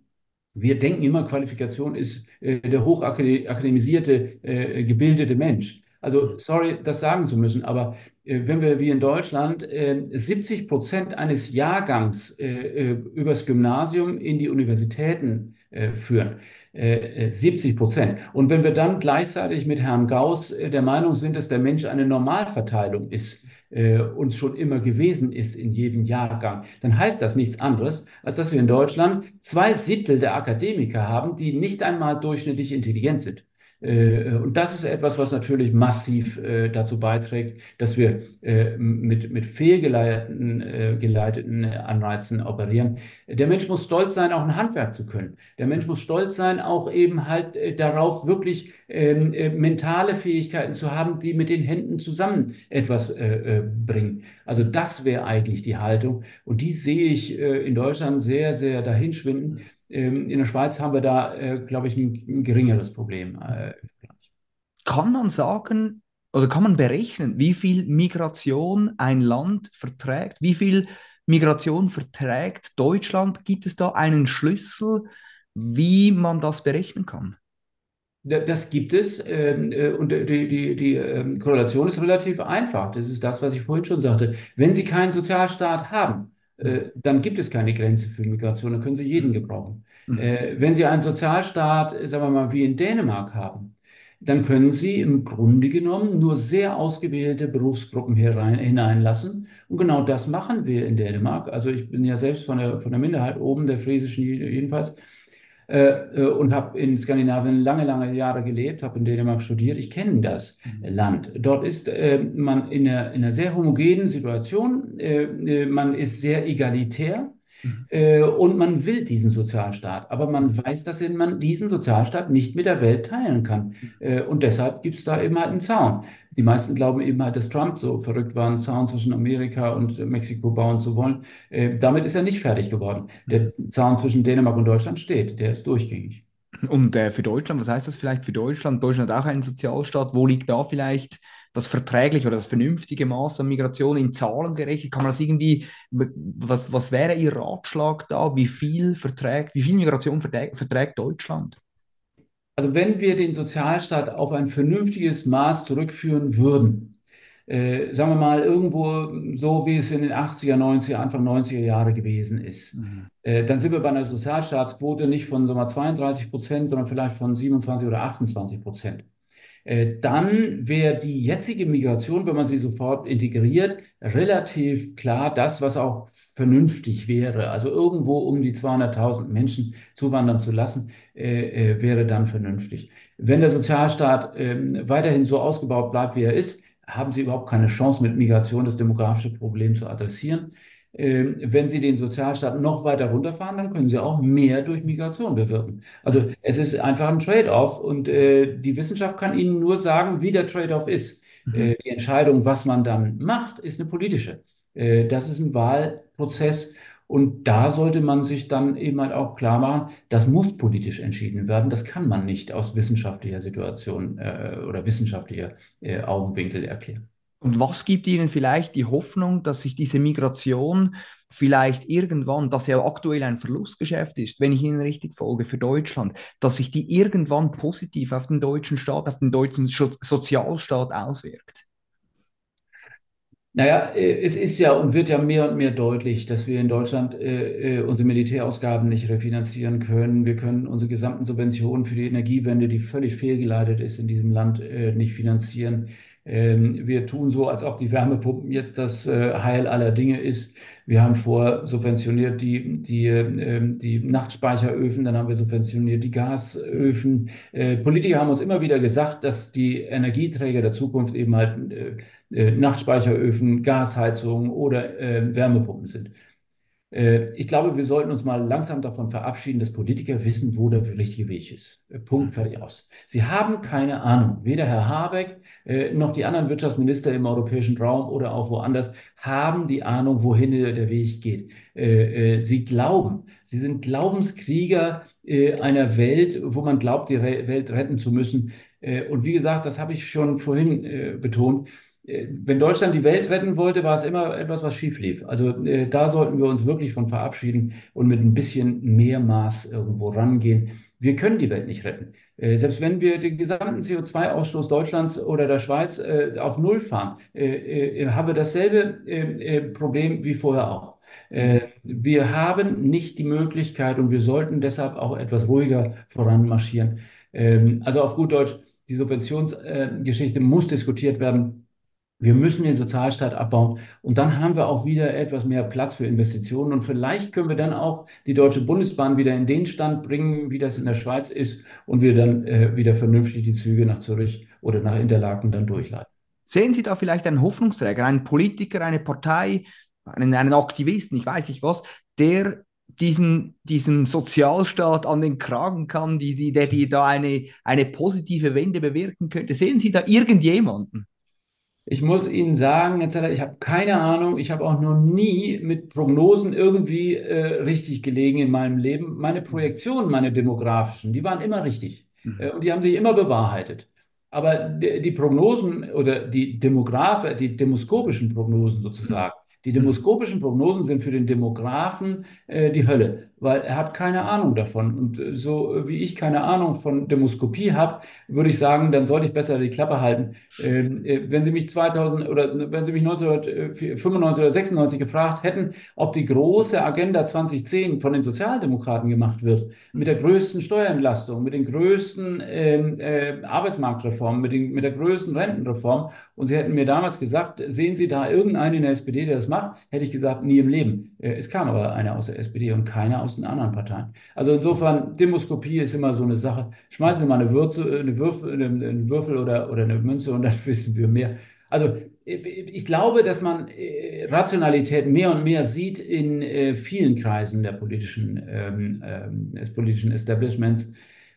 Wir denken immer, Qualifikation ist äh, der hochakademisierte, äh, gebildete Mensch. Also, sorry, das sagen zu müssen, aber äh, wenn wir wie in Deutschland äh, 70 Prozent eines Jahrgangs äh, äh, übers Gymnasium in die Universitäten äh, führen, 70 Prozent. Und wenn wir dann gleichzeitig mit Herrn Gauss der Meinung sind, dass der Mensch eine Normalverteilung ist, und schon immer gewesen ist in jedem Jahrgang, dann heißt das nichts anderes, als dass wir in Deutschland zwei Siebtel der Akademiker haben, die nicht einmal durchschnittlich intelligent sind. Äh, und das ist etwas, was natürlich massiv äh, dazu beiträgt, dass wir äh, mit, mit fehlgeleiteten geleiteten Anreizen operieren. Der Mensch muss stolz sein, auch ein Handwerk zu können. Der Mensch muss stolz sein, auch eben halt darauf, wirklich ähm, mentale Fähigkeiten zu haben, die mit den Händen zusammen etwas bringen. Also das wäre eigentlich die Haltung. Und die sehe ich in Deutschland sehr, sehr dahinschwinden. Ähm, in der Schweiz haben wir da, äh, glaube ich, ein, ein, geringeres Problem. Äh, Kann man sagen, oder kann man berechnen, wie viel Migration ein Land verträgt? Wie viel Migration verträgt Deutschland? Gibt es da einen Schlüssel, wie man das berechnen kann? Das gibt es ähm, äh, und die, die, die ähm, Korrelation ist relativ einfach. Das ist das, was ich vorhin schon sagte. Wenn Sie keinen Sozialstaat haben, dann gibt es keine Grenze für Migration, dann können Sie jeden gebrauchen. Mhm. Äh, wenn Sie einen Sozialstaat, sagen wir mal, wie in Dänemark haben, dann können Sie im Grunde genommen nur sehr ausgewählte Berufsgruppen hier rein, hineinlassen. Und genau das machen wir in Dänemark. Also ich bin ja selbst von der, von der Minderheit oben, der friesischen jedenfalls, äh, äh und habe in Skandinavien lange, lange Jahre gelebt, habe in Dänemark studiert. Ich kenne das mhm. Land. Dort ist äh, man in einer, in einer sehr homogenen Situation. Äh, äh man ist sehr egalitär. Mhm. Äh, und man will diesen Sozialstaat, aber man weiß, dass man diesen Sozialstaat nicht mit der Welt teilen kann. Mhm. Äh, und deshalb gibt es da eben halt einen Zaun. Die meisten glauben eben halt, dass Trump so verrückt war, einen Zaun zwischen Amerika und Mexiko bauen zu wollen. Äh, damit ist er nicht fertig geworden. Der Zaun zwischen Dänemark und Deutschland steht, der ist durchgängig. Und äh, für Deutschland, was heißt das vielleicht für Deutschland? Deutschland auch ein Sozialstaat. Wo liegt da vielleicht das verträgliche oder das vernünftige Maß an Migration in Zahlen gerechnet? Kann man das irgendwie, was, was wäre Ihr Ratschlag da? Wie viel verträgt, wie viel Migration verträgt, verträgt Deutschland? Also wenn wir den Sozialstaat auf ein vernünftiges Maß zurückführen würden, äh, sagen wir mal, irgendwo so, wie es in den 80er, 90er, Anfang 90er Jahre gewesen ist, mhm. äh, dann sind wir bei einer Sozialstaatsquote nicht von sagen wir, 32 Prozent, sondern vielleicht von 27 oder 28 Prozent. Äh, dann wäre die jetzige Migration, wenn man sie sofort integriert, relativ klar das, was auch vernünftig wäre. Also irgendwo um die 200.000 Menschen zuwandern zu lassen, äh, äh, wäre dann vernünftig. Wenn der Sozialstaat äh, weiterhin so ausgebaut bleibt, wie er ist, haben sie überhaupt keine Chance, mit Migration das demografische Problem zu adressieren. Ähm, wenn Sie den Sozialstaat noch weiter runterfahren, dann können Sie auch mehr durch Migration bewirken. Also es ist einfach ein Trade-off und äh, die Wissenschaft kann Ihnen nur sagen, wie der Trade-off ist. Mhm. Äh, die Entscheidung, was man dann macht, ist eine politische. Äh, das ist ein Wahlprozess und da sollte man sich dann eben halt auch klar machen, das muss politisch entschieden werden. Das kann man nicht aus wissenschaftlicher Situation äh, oder wissenschaftlicher äh, Augenwinkel erklären. Und was gibt Ihnen vielleicht die Hoffnung, dass sich diese Migration vielleicht irgendwann, das ja aktuell ein Verlustgeschäft ist, wenn ich Ihnen richtig folge, für Deutschland, dass sich die irgendwann positiv auf den deutschen Staat, auf den deutschen Sozialstaat auswirkt? Naja, äh, es ist ja und wird ja mehr und mehr deutlich, dass wir in Deutschland äh, äh, unsere Militärausgaben nicht refinanzieren können. Wir können unsere gesamten Subventionen für die Energiewende, die völlig fehlgeleitet ist in diesem Land, äh, nicht finanzieren. Ähm, wir tun so, als ob die Wärmepumpen jetzt das äh, Heil aller Dinge ist. Wir haben vor subventioniert die, die, ähm, die Nachtspeicheröfen, dann haben wir subventioniert die Gasöfen. Äh, Politiker haben uns immer wieder gesagt, dass die Energieträger der Zukunft eben halt äh, Nachtspeicheröfen, Gasheizungen oder Wärmepumpen sind. Äh, ich glaube, wir sollten uns mal langsam davon verabschieden, dass Politiker wissen, wo der richtige Weg ist. Äh, Punkt, fertig aus. Sie haben keine Ahnung. Weder Herr Habeck äh, noch die anderen Wirtschaftsminister im europäischen Raum oder auch woanders haben die Ahnung, wohin der Weg geht. Sie glauben, sie sind Glaubenskrieger einer Welt, wo man glaubt, die Welt retten zu müssen. Und wie gesagt, das habe ich schon vorhin betont wenn Deutschland die Welt retten wollte, war es immer etwas, was schief lief. Also äh, da sollten wir uns wirklich von verabschieden und mit ein bisschen mehr Maß irgendwo rangehen. Wir können die Welt nicht retten. Äh, selbst wenn wir den gesamten CO2-Ausstoß Deutschlands oder der Schweiz äh, auf Null fahren, äh, äh, haben wir dasselbe äh, Problem wie vorher auch. wir haben nicht die Möglichkeit und wir sollten deshalb auch etwas ruhiger voranmarschieren. Ähm, also auf gut Deutsch, die Subventionsgeschichte muss diskutiert werden. Wir müssen den Sozialstaat abbauen und dann haben wir auch wieder etwas mehr Platz für Investitionen und vielleicht können wir dann auch die Deutsche Bundesbahn wieder in den Stand bringen, wie das in der Schweiz ist und wir dann äh, wieder vernünftig die Züge nach Zürich oder nach Interlaken dann durchleiten. Sehen Sie da vielleicht einen Hoffnungsträger, einen Politiker, eine Partei, einen, einen Aktivisten, ich weiß nicht was, der diesen, diesem Sozialstaat an den Kragen kann, die, die, der die da eine, eine positive Wende bewirken könnte? Sehen Sie da irgendjemanden? Ich muss Ihnen sagen, ich habe keine Ahnung, ich habe auch noch nie mit Prognosen irgendwie äh, richtig gelegen in meinem Leben. Meine Projektionen, meine demografischen, die waren immer richtig. Mhm. Äh, und die haben sich immer bewahrheitet. Aber die Prognosen oder die Demograph, die demoskopischen Prognosen sozusagen, die demoskopischen Prognosen sind für den Demografen äh, die Hölle, weil er hat keine Ahnung davon. Und äh, so wie ich keine Ahnung von Demoskopie habe, würde ich sagen, dann sollte ich besser die Klappe halten. Ähm, äh, wenn Sie mich 2000 oder wenn Sie mich 1995 oder 96 gefragt hätten, ob die große Agenda 2010 von den Sozialdemokraten gemacht wird, mit der größten Steuerentlastung, mit den größten ähm, äh, Arbeitsmarktreformen, mit, den, mit der größten Rentenreform, und Sie hätten mir damals gesagt, sehen Sie da irgendeinen in der SPD, der das macht, hätte ich gesagt, nie im Leben. Äh, es kam aber einer aus der SPD und keiner aus den anderen Parteien. Also insofern, Demoskopie ist immer so eine Sache. Schmeißen Sie mal eine, Würze, eine Würfel, einen Würfel oder, oder eine Münze und dann [laughs] wissen wir mehr. Also ich glaube, dass man äh, Rationalität mehr und mehr sieht in äh, vielen Kreisen der politischen, ähm, ähm, des politischen Establishments.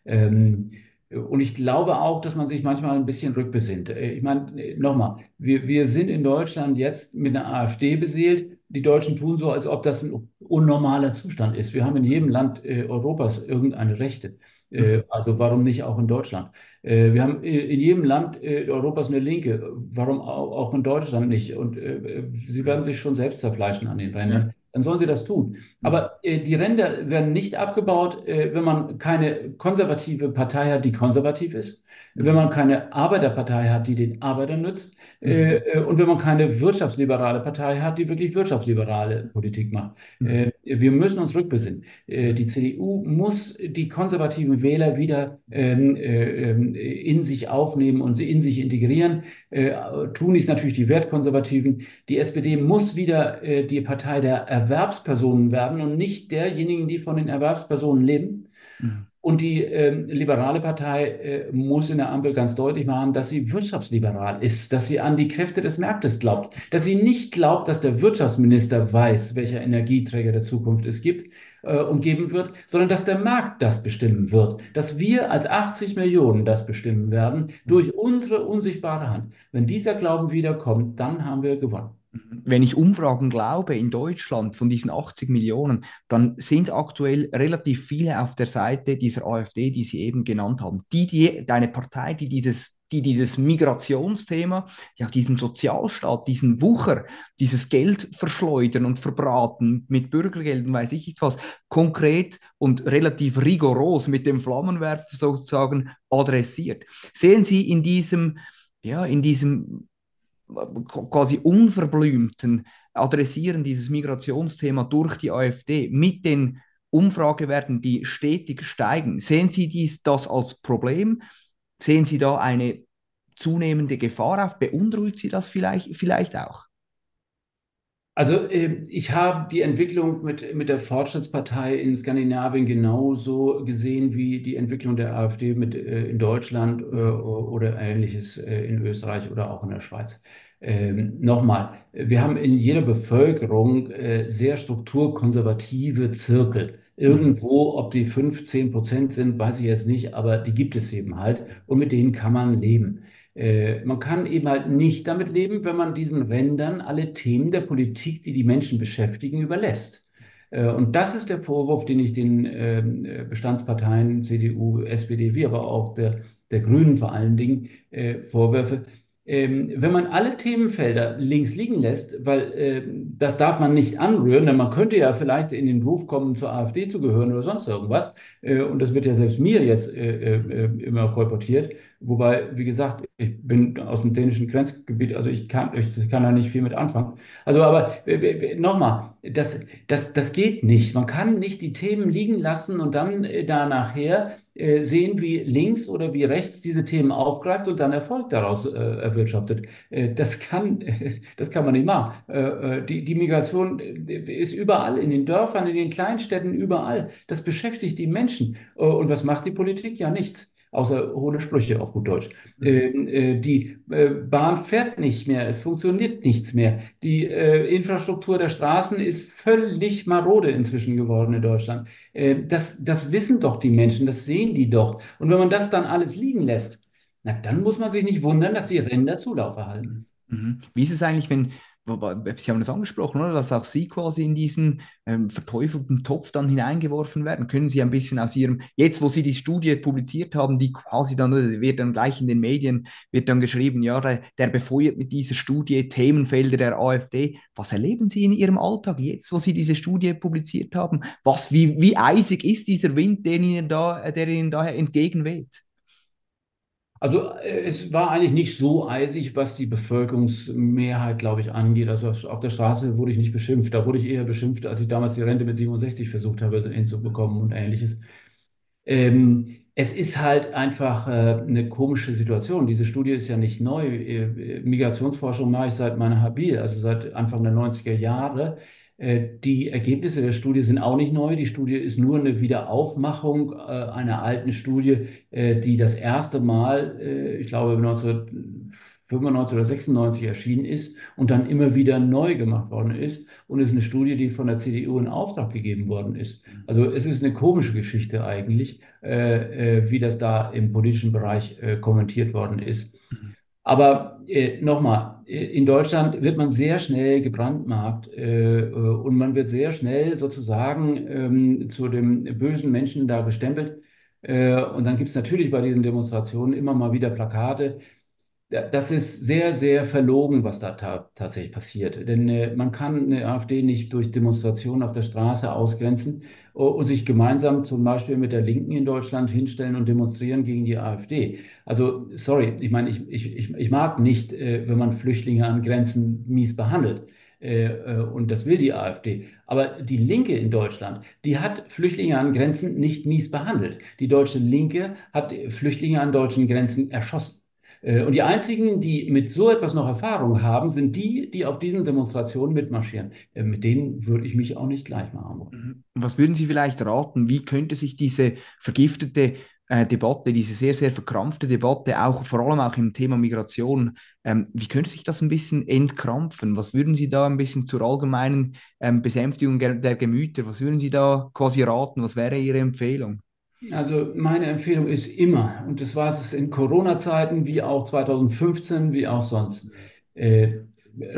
Ähm, und ich glaube auch, dass man sich manchmal ein bisschen rückbesinnt. Ich meine, nochmal, wir, wir sind in Deutschland jetzt mit einer AfD beseelt. Die Deutschen tun so, als ob das ein unnormaler Zustand ist. Wir haben in jedem Land äh, Europas irgendeine Rechte. Äh, mhm. also warum nicht auch in Deutschland? Äh, wir haben in jedem Land äh, Europas eine Linke. Warum auch in Deutschland nicht? Und äh, sie werden sich schon selbst zerfleischen an den Rändern dann sollen sie das tun. Aber äh, die Ränder werden nicht abgebaut, äh, wenn man keine konservative Partei hat, die konservativ ist, wenn man keine Arbeiterpartei hat, die den Arbeitern nützt, äh, äh, und wenn man keine wirtschaftsliberale Partei hat, die wirklich wirtschaftsliberale Politik macht. Mhm. Äh, wir müssen uns rückbesinnen. Äh, die CDU muss die konservativen Wähler wieder ähm, äh, ähm, in sich aufnehmen und sie in sich integrieren. Äh, tun dies natürlich die Wertkonservativen. Die SPD muss wieder die Partei der Erwerbspersonen werden und nicht derjenigen, die von den Erwerbspersonen leben. Mhm. Und die äh, liberale Partei äh, muss in der Ampel ganz deutlich machen, dass sie wirtschaftsliberal ist, dass sie an die Kräfte des Marktes glaubt, dass sie nicht glaubt, dass der Wirtschaftsminister weiß, welcher Energieträger der Zukunft es gibt äh, und geben wird, sondern dass der Markt das bestimmen wird, dass wir als 80 Millionen das bestimmen werden durch unsere unsichtbare Hand. Wenn dieser Glauben wiederkommt, dann haben wir gewonnen. Wenn ich Umfragen glaube in Deutschland von diesen 80 Millionen, dann sind aktuell relativ viele auf der Seite dieser AfD, die Sie eben genannt haben. Die, die deine Partei, die dieses die dieses Migrationsthema, ja diesen Sozialstaat, diesen Wucher, dieses Geld verschleudern und verbraten mit Bürgergeldern, weiß ich nicht was, konkret und relativ rigoros mit dem Flammenwerfer sozusagen adressiert. Sehen Sie in diesem, ja, in diesem quasi unverblümten Adressieren dieses Migrationsthema durch die AfD mit den Umfragewerten, die stetig steigen. Sehen Sie dies, das als Problem? Sehen Sie da eine zunehmende Gefahr auf? Beunruhigt Sie das vielleicht, vielleicht auch? Also ähm, ich habe die Entwicklung mit, mit der Fortschrittspartei in Skandinavien genauso gesehen wie die Entwicklung der AfD mit, äh, in Deutschland äh, oder ähnliches äh, in Österreich oder auch in der Schweiz. Ähm, Nochmal, wir haben in jeder Bevölkerung sehr strukturkonservative Zirkel. Irgendwo, ob die 5, 10 Prozent sind, weiß ich jetzt nicht, aber die gibt es eben halt und mit denen kann man leben. Äh, man kann eben halt nicht damit leben, wenn man diesen Rändern alle Themen der Politik, die die Menschen beschäftigen, überlässt. Äh, und das ist der Vorwurf, den ich den ähm, Bestandsparteien, CDU, SPD, wie aber auch der, der Grünen vor allen Dingen äh, vorwerfe ähm, wenn man alle Themenfelder links liegen lässt, weil äh, das darf man nicht anrühren, denn man könnte ja vielleicht in den Ruf kommen, zur AfD zu gehören oder sonst irgendwas. Äh, und das wird ja selbst mir jetzt äh, äh immer kolportiert. Wobei, wie gesagt, ich bin aus dem dänischen Grenzgebiet, also ich kann, ich kann da nicht viel mit anfangen. Also, aber nochmal, das, das, das geht nicht. Man kann nicht die Themen liegen lassen und dann äh, da nachher äh, sehen, wie links oder wie rechts diese Themen aufgreift und dann Erfolg daraus äh, erwirtschaftet. Äh, das, kann, [laughs] das kann man nicht machen. Äh, äh, die, die Migration ist überall, in den Dörfern, in den Kleinstädten, überall. Das beschäftigt die Menschen. und was macht die Politik? Ja, nichts außer hohle Sprüche auf gut Deutsch. Mhm. Ähm, äh, die äh, Bahn fährt nicht mehr, es funktioniert nichts mehr. Die äh, Infrastruktur der Straßen ist völlig marode inzwischen geworden in Deutschland. Äh, das, das wissen doch die Menschen, das sehen die doch. Und wenn man das dann alles liegen lässt, na, dann muss man sich nicht wundern, dass die Ränder Zulauf erhalten. Mhm. Wie ist es eigentlich, wenn Sie haben das angesprochen, oder? dass auch Sie quasi in diesen ähm, verteufelten Topf dann hineingeworfen werden. Können Sie ein bisschen aus Ihrem, jetzt wo Sie die Studie publiziert haben, die quasi dann, wird dann gleich in den Medien, wird dann geschrieben, ja, der, der befeuert mit dieser Studie Themenfelder der AfD. Was erleben Sie in Ihrem Alltag jetzt, wo Sie diese Studie publiziert haben? Was, wie, wie eisig ist dieser Wind, den Ihnen da, der Ihnen daher entgegenweht? Also äh, es war eigentlich nicht so eisig, was die Bevölkerungsmehrheit, glaube ich, angeht. Also auf der Straße wurde ich nicht beschimpft. Da wurde ich eher beschimpft, als ich damals die Rente mit 67 versucht habe hinzubekommen und ähnliches. Ähm, es ist halt einfach äh, eine komische Situation. Diese Studie ist ja nicht neu. Äh, Migrationsforschung mache ich seit meiner Habil, also seit Anfang der 90er Jahre. Äh, die Ergebnisse der Studie sind auch nicht neu. Die Studie ist nur eine Wiederaufmachung äh, einer alten Studie, äh, die das erste Mal, ich glaube 1995 oder 96 erschienen ist und dann immer wieder neu gemacht worden ist. Und es ist eine Studie, die von der CDU in Auftrag gegeben worden ist. Also es ist eine komische Geschichte eigentlich, wie das da im politischen Bereich kommentiert worden ist. Mhm. Aber nochmal, in Deutschland wird man sehr schnell gebrandmarkt äh, äh, und man wird sehr schnell sozusagen ähm, zu dem bösen Menschen da gestempelt. Äh, und dann gibt es natürlich bei diesen Demonstrationen immer mal wieder Plakate. Das ist sehr, sehr verlogen, was da ta tatsächlich passiert. Denn äh, man kann eine AfD nicht durch Demonstrationen auf der Straße ausgrenzen und sich gemeinsam zum Beispiel mit der Linken in Deutschland hinstellen und demonstrieren gegen die AfD. Also, sorry, ich meine, ich, ich, ich, mag nicht, äh, wenn man Flüchtlinge an Grenzen mies behandelt. Äh, äh, und das will die AfD. Aber die Linke in Deutschland, die hat Flüchtlinge an Grenzen nicht mies behandelt. Die deutsche Linke hat Flüchtlinge an deutschen Grenzen erschossen. Äh, und die einzigen, die mit so etwas noch Erfahrung haben, sind die, die auf diesen Demonstrationen mitmarschieren. Äh, mit denen würde ich mich auch nicht gleich machen wollen. Mhm. Was würden Sie vielleicht raten? Wie könnte sich diese vergiftete äh, Debatte, diese sehr, sehr verkrampfte Debatte, auch vor allem auch im Thema Migration, ähm, wie könnte sich das ein bisschen entkrampfen? Was würden Sie da ein bisschen zur allgemeinen ähm, Besänftigung der Gemüter, was würden Sie da quasi raten? Was wäre Ihre Empfehlung? Also meine Empfehlung ist immer, und das war es in Corona-Zeiten wie auch 2015, wie auch sonst, äh,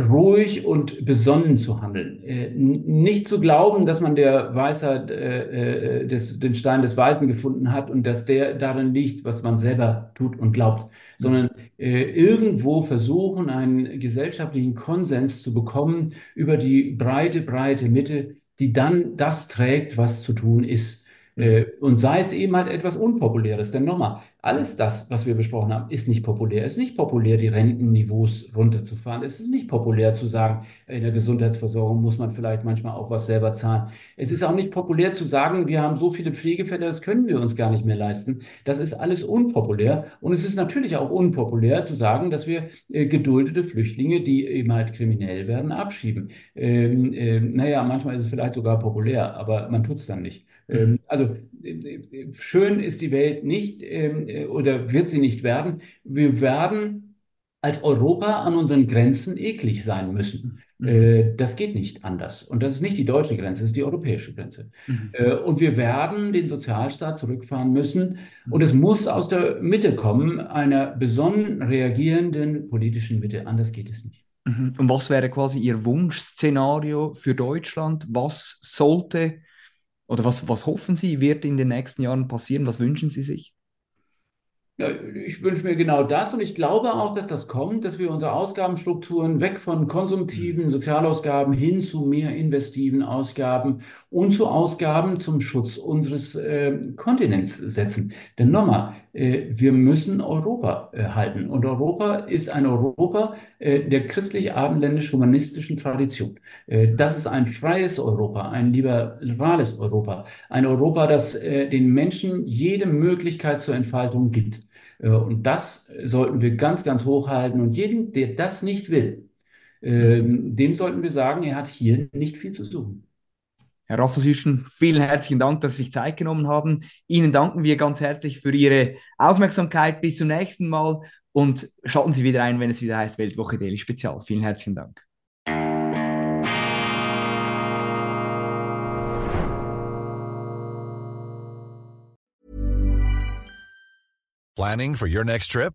ruhig und besonnen zu handeln. Äh, nicht zu glauben, dass man der Weisheit äh, äh, des, den Stein des Weisen gefunden hat und dass der darin liegt, was man selber tut und glaubt, sondern äh, irgendwo versuchen, einen gesellschaftlichen Konsens zu bekommen über die breite, breite Mitte, die dann das trägt, was zu tun ist. Äh, und sei es eben halt etwas Unpopuläres. Denn nochmal, alles das, was wir besprochen haben, ist nicht populär. Es ist nicht populär, die Rentenniveaus runterzufahren. Es ist nicht populär zu sagen, in der Gesundheitsversorgung muss man vielleicht manchmal auch was selber zahlen. Es ist auch nicht populär zu sagen, wir haben so viele Pflegefälle, das können wir uns gar nicht mehr leisten. Das ist alles unpopulär. Und es ist natürlich auch unpopulär zu sagen, dass wir äh, geduldete Flüchtlinge, die eben halt kriminell werden, abschieben. Ähm, äh, naja, manchmal ist es vielleicht sogar populär, aber man tut es dann nicht. Ähm, also äh, schön ist die Welt nicht ähm, äh, oder wird sie nicht werden. Wir werden als Europa an unseren Grenzen eklig sein müssen. Mhm. Äh, das geht nicht anders. Und das ist nicht die deutsche Grenze, das ist die europäische Grenze. Mhm. Und wir werden den Sozialstaat zurückfahren müssen. Und es muss aus der Mitte kommen, einer besonnen reagierenden politischen Mitte. Anders geht es nicht. Mhm. Und was wäre quasi Ihr Wunschszenario für Deutschland? Was sollte oder was, was hoffen Sie, wird in den nächsten Jahren passieren? Was wünschen Sie sich? Ich wünsche mir genau das und ich glaube auch, dass das kommt, dass wir unsere Ausgabenstrukturen weg von konsumtiven Sozialausgaben hin zu mehr investiven Ausgaben und zu Ausgaben zum Schutz unseres äh, Kontinents setzen. Denn nochmal, wir müssen Europa äh, halten und Europa ist ein Europa äh, der christlich-abendländisch-humanistischen Tradition. Äh, das ist ein freies Europa, ein liberales Europa, ein Europa, das äh, den Menschen jede Möglichkeit zur Entfaltung gibt. Äh, und das sollten wir ganz, ganz hoch halten. Und jeden, der das nicht will, ähm, dem sollten wir sagen, er hat hier nicht viel zu suchen. Herr Raffelhüschen, vielen herzlichen Dank, dass Sie sich Zeit genommen haben. Ihnen danken wir ganz herzlich für Ihre Aufmerksamkeit. Bis zum nächsten Mal und schalten Sie wieder ein, wenn es wieder heißt Weltwoche Daily Spezial. Vielen herzlichen Dank. Planning for your next trip?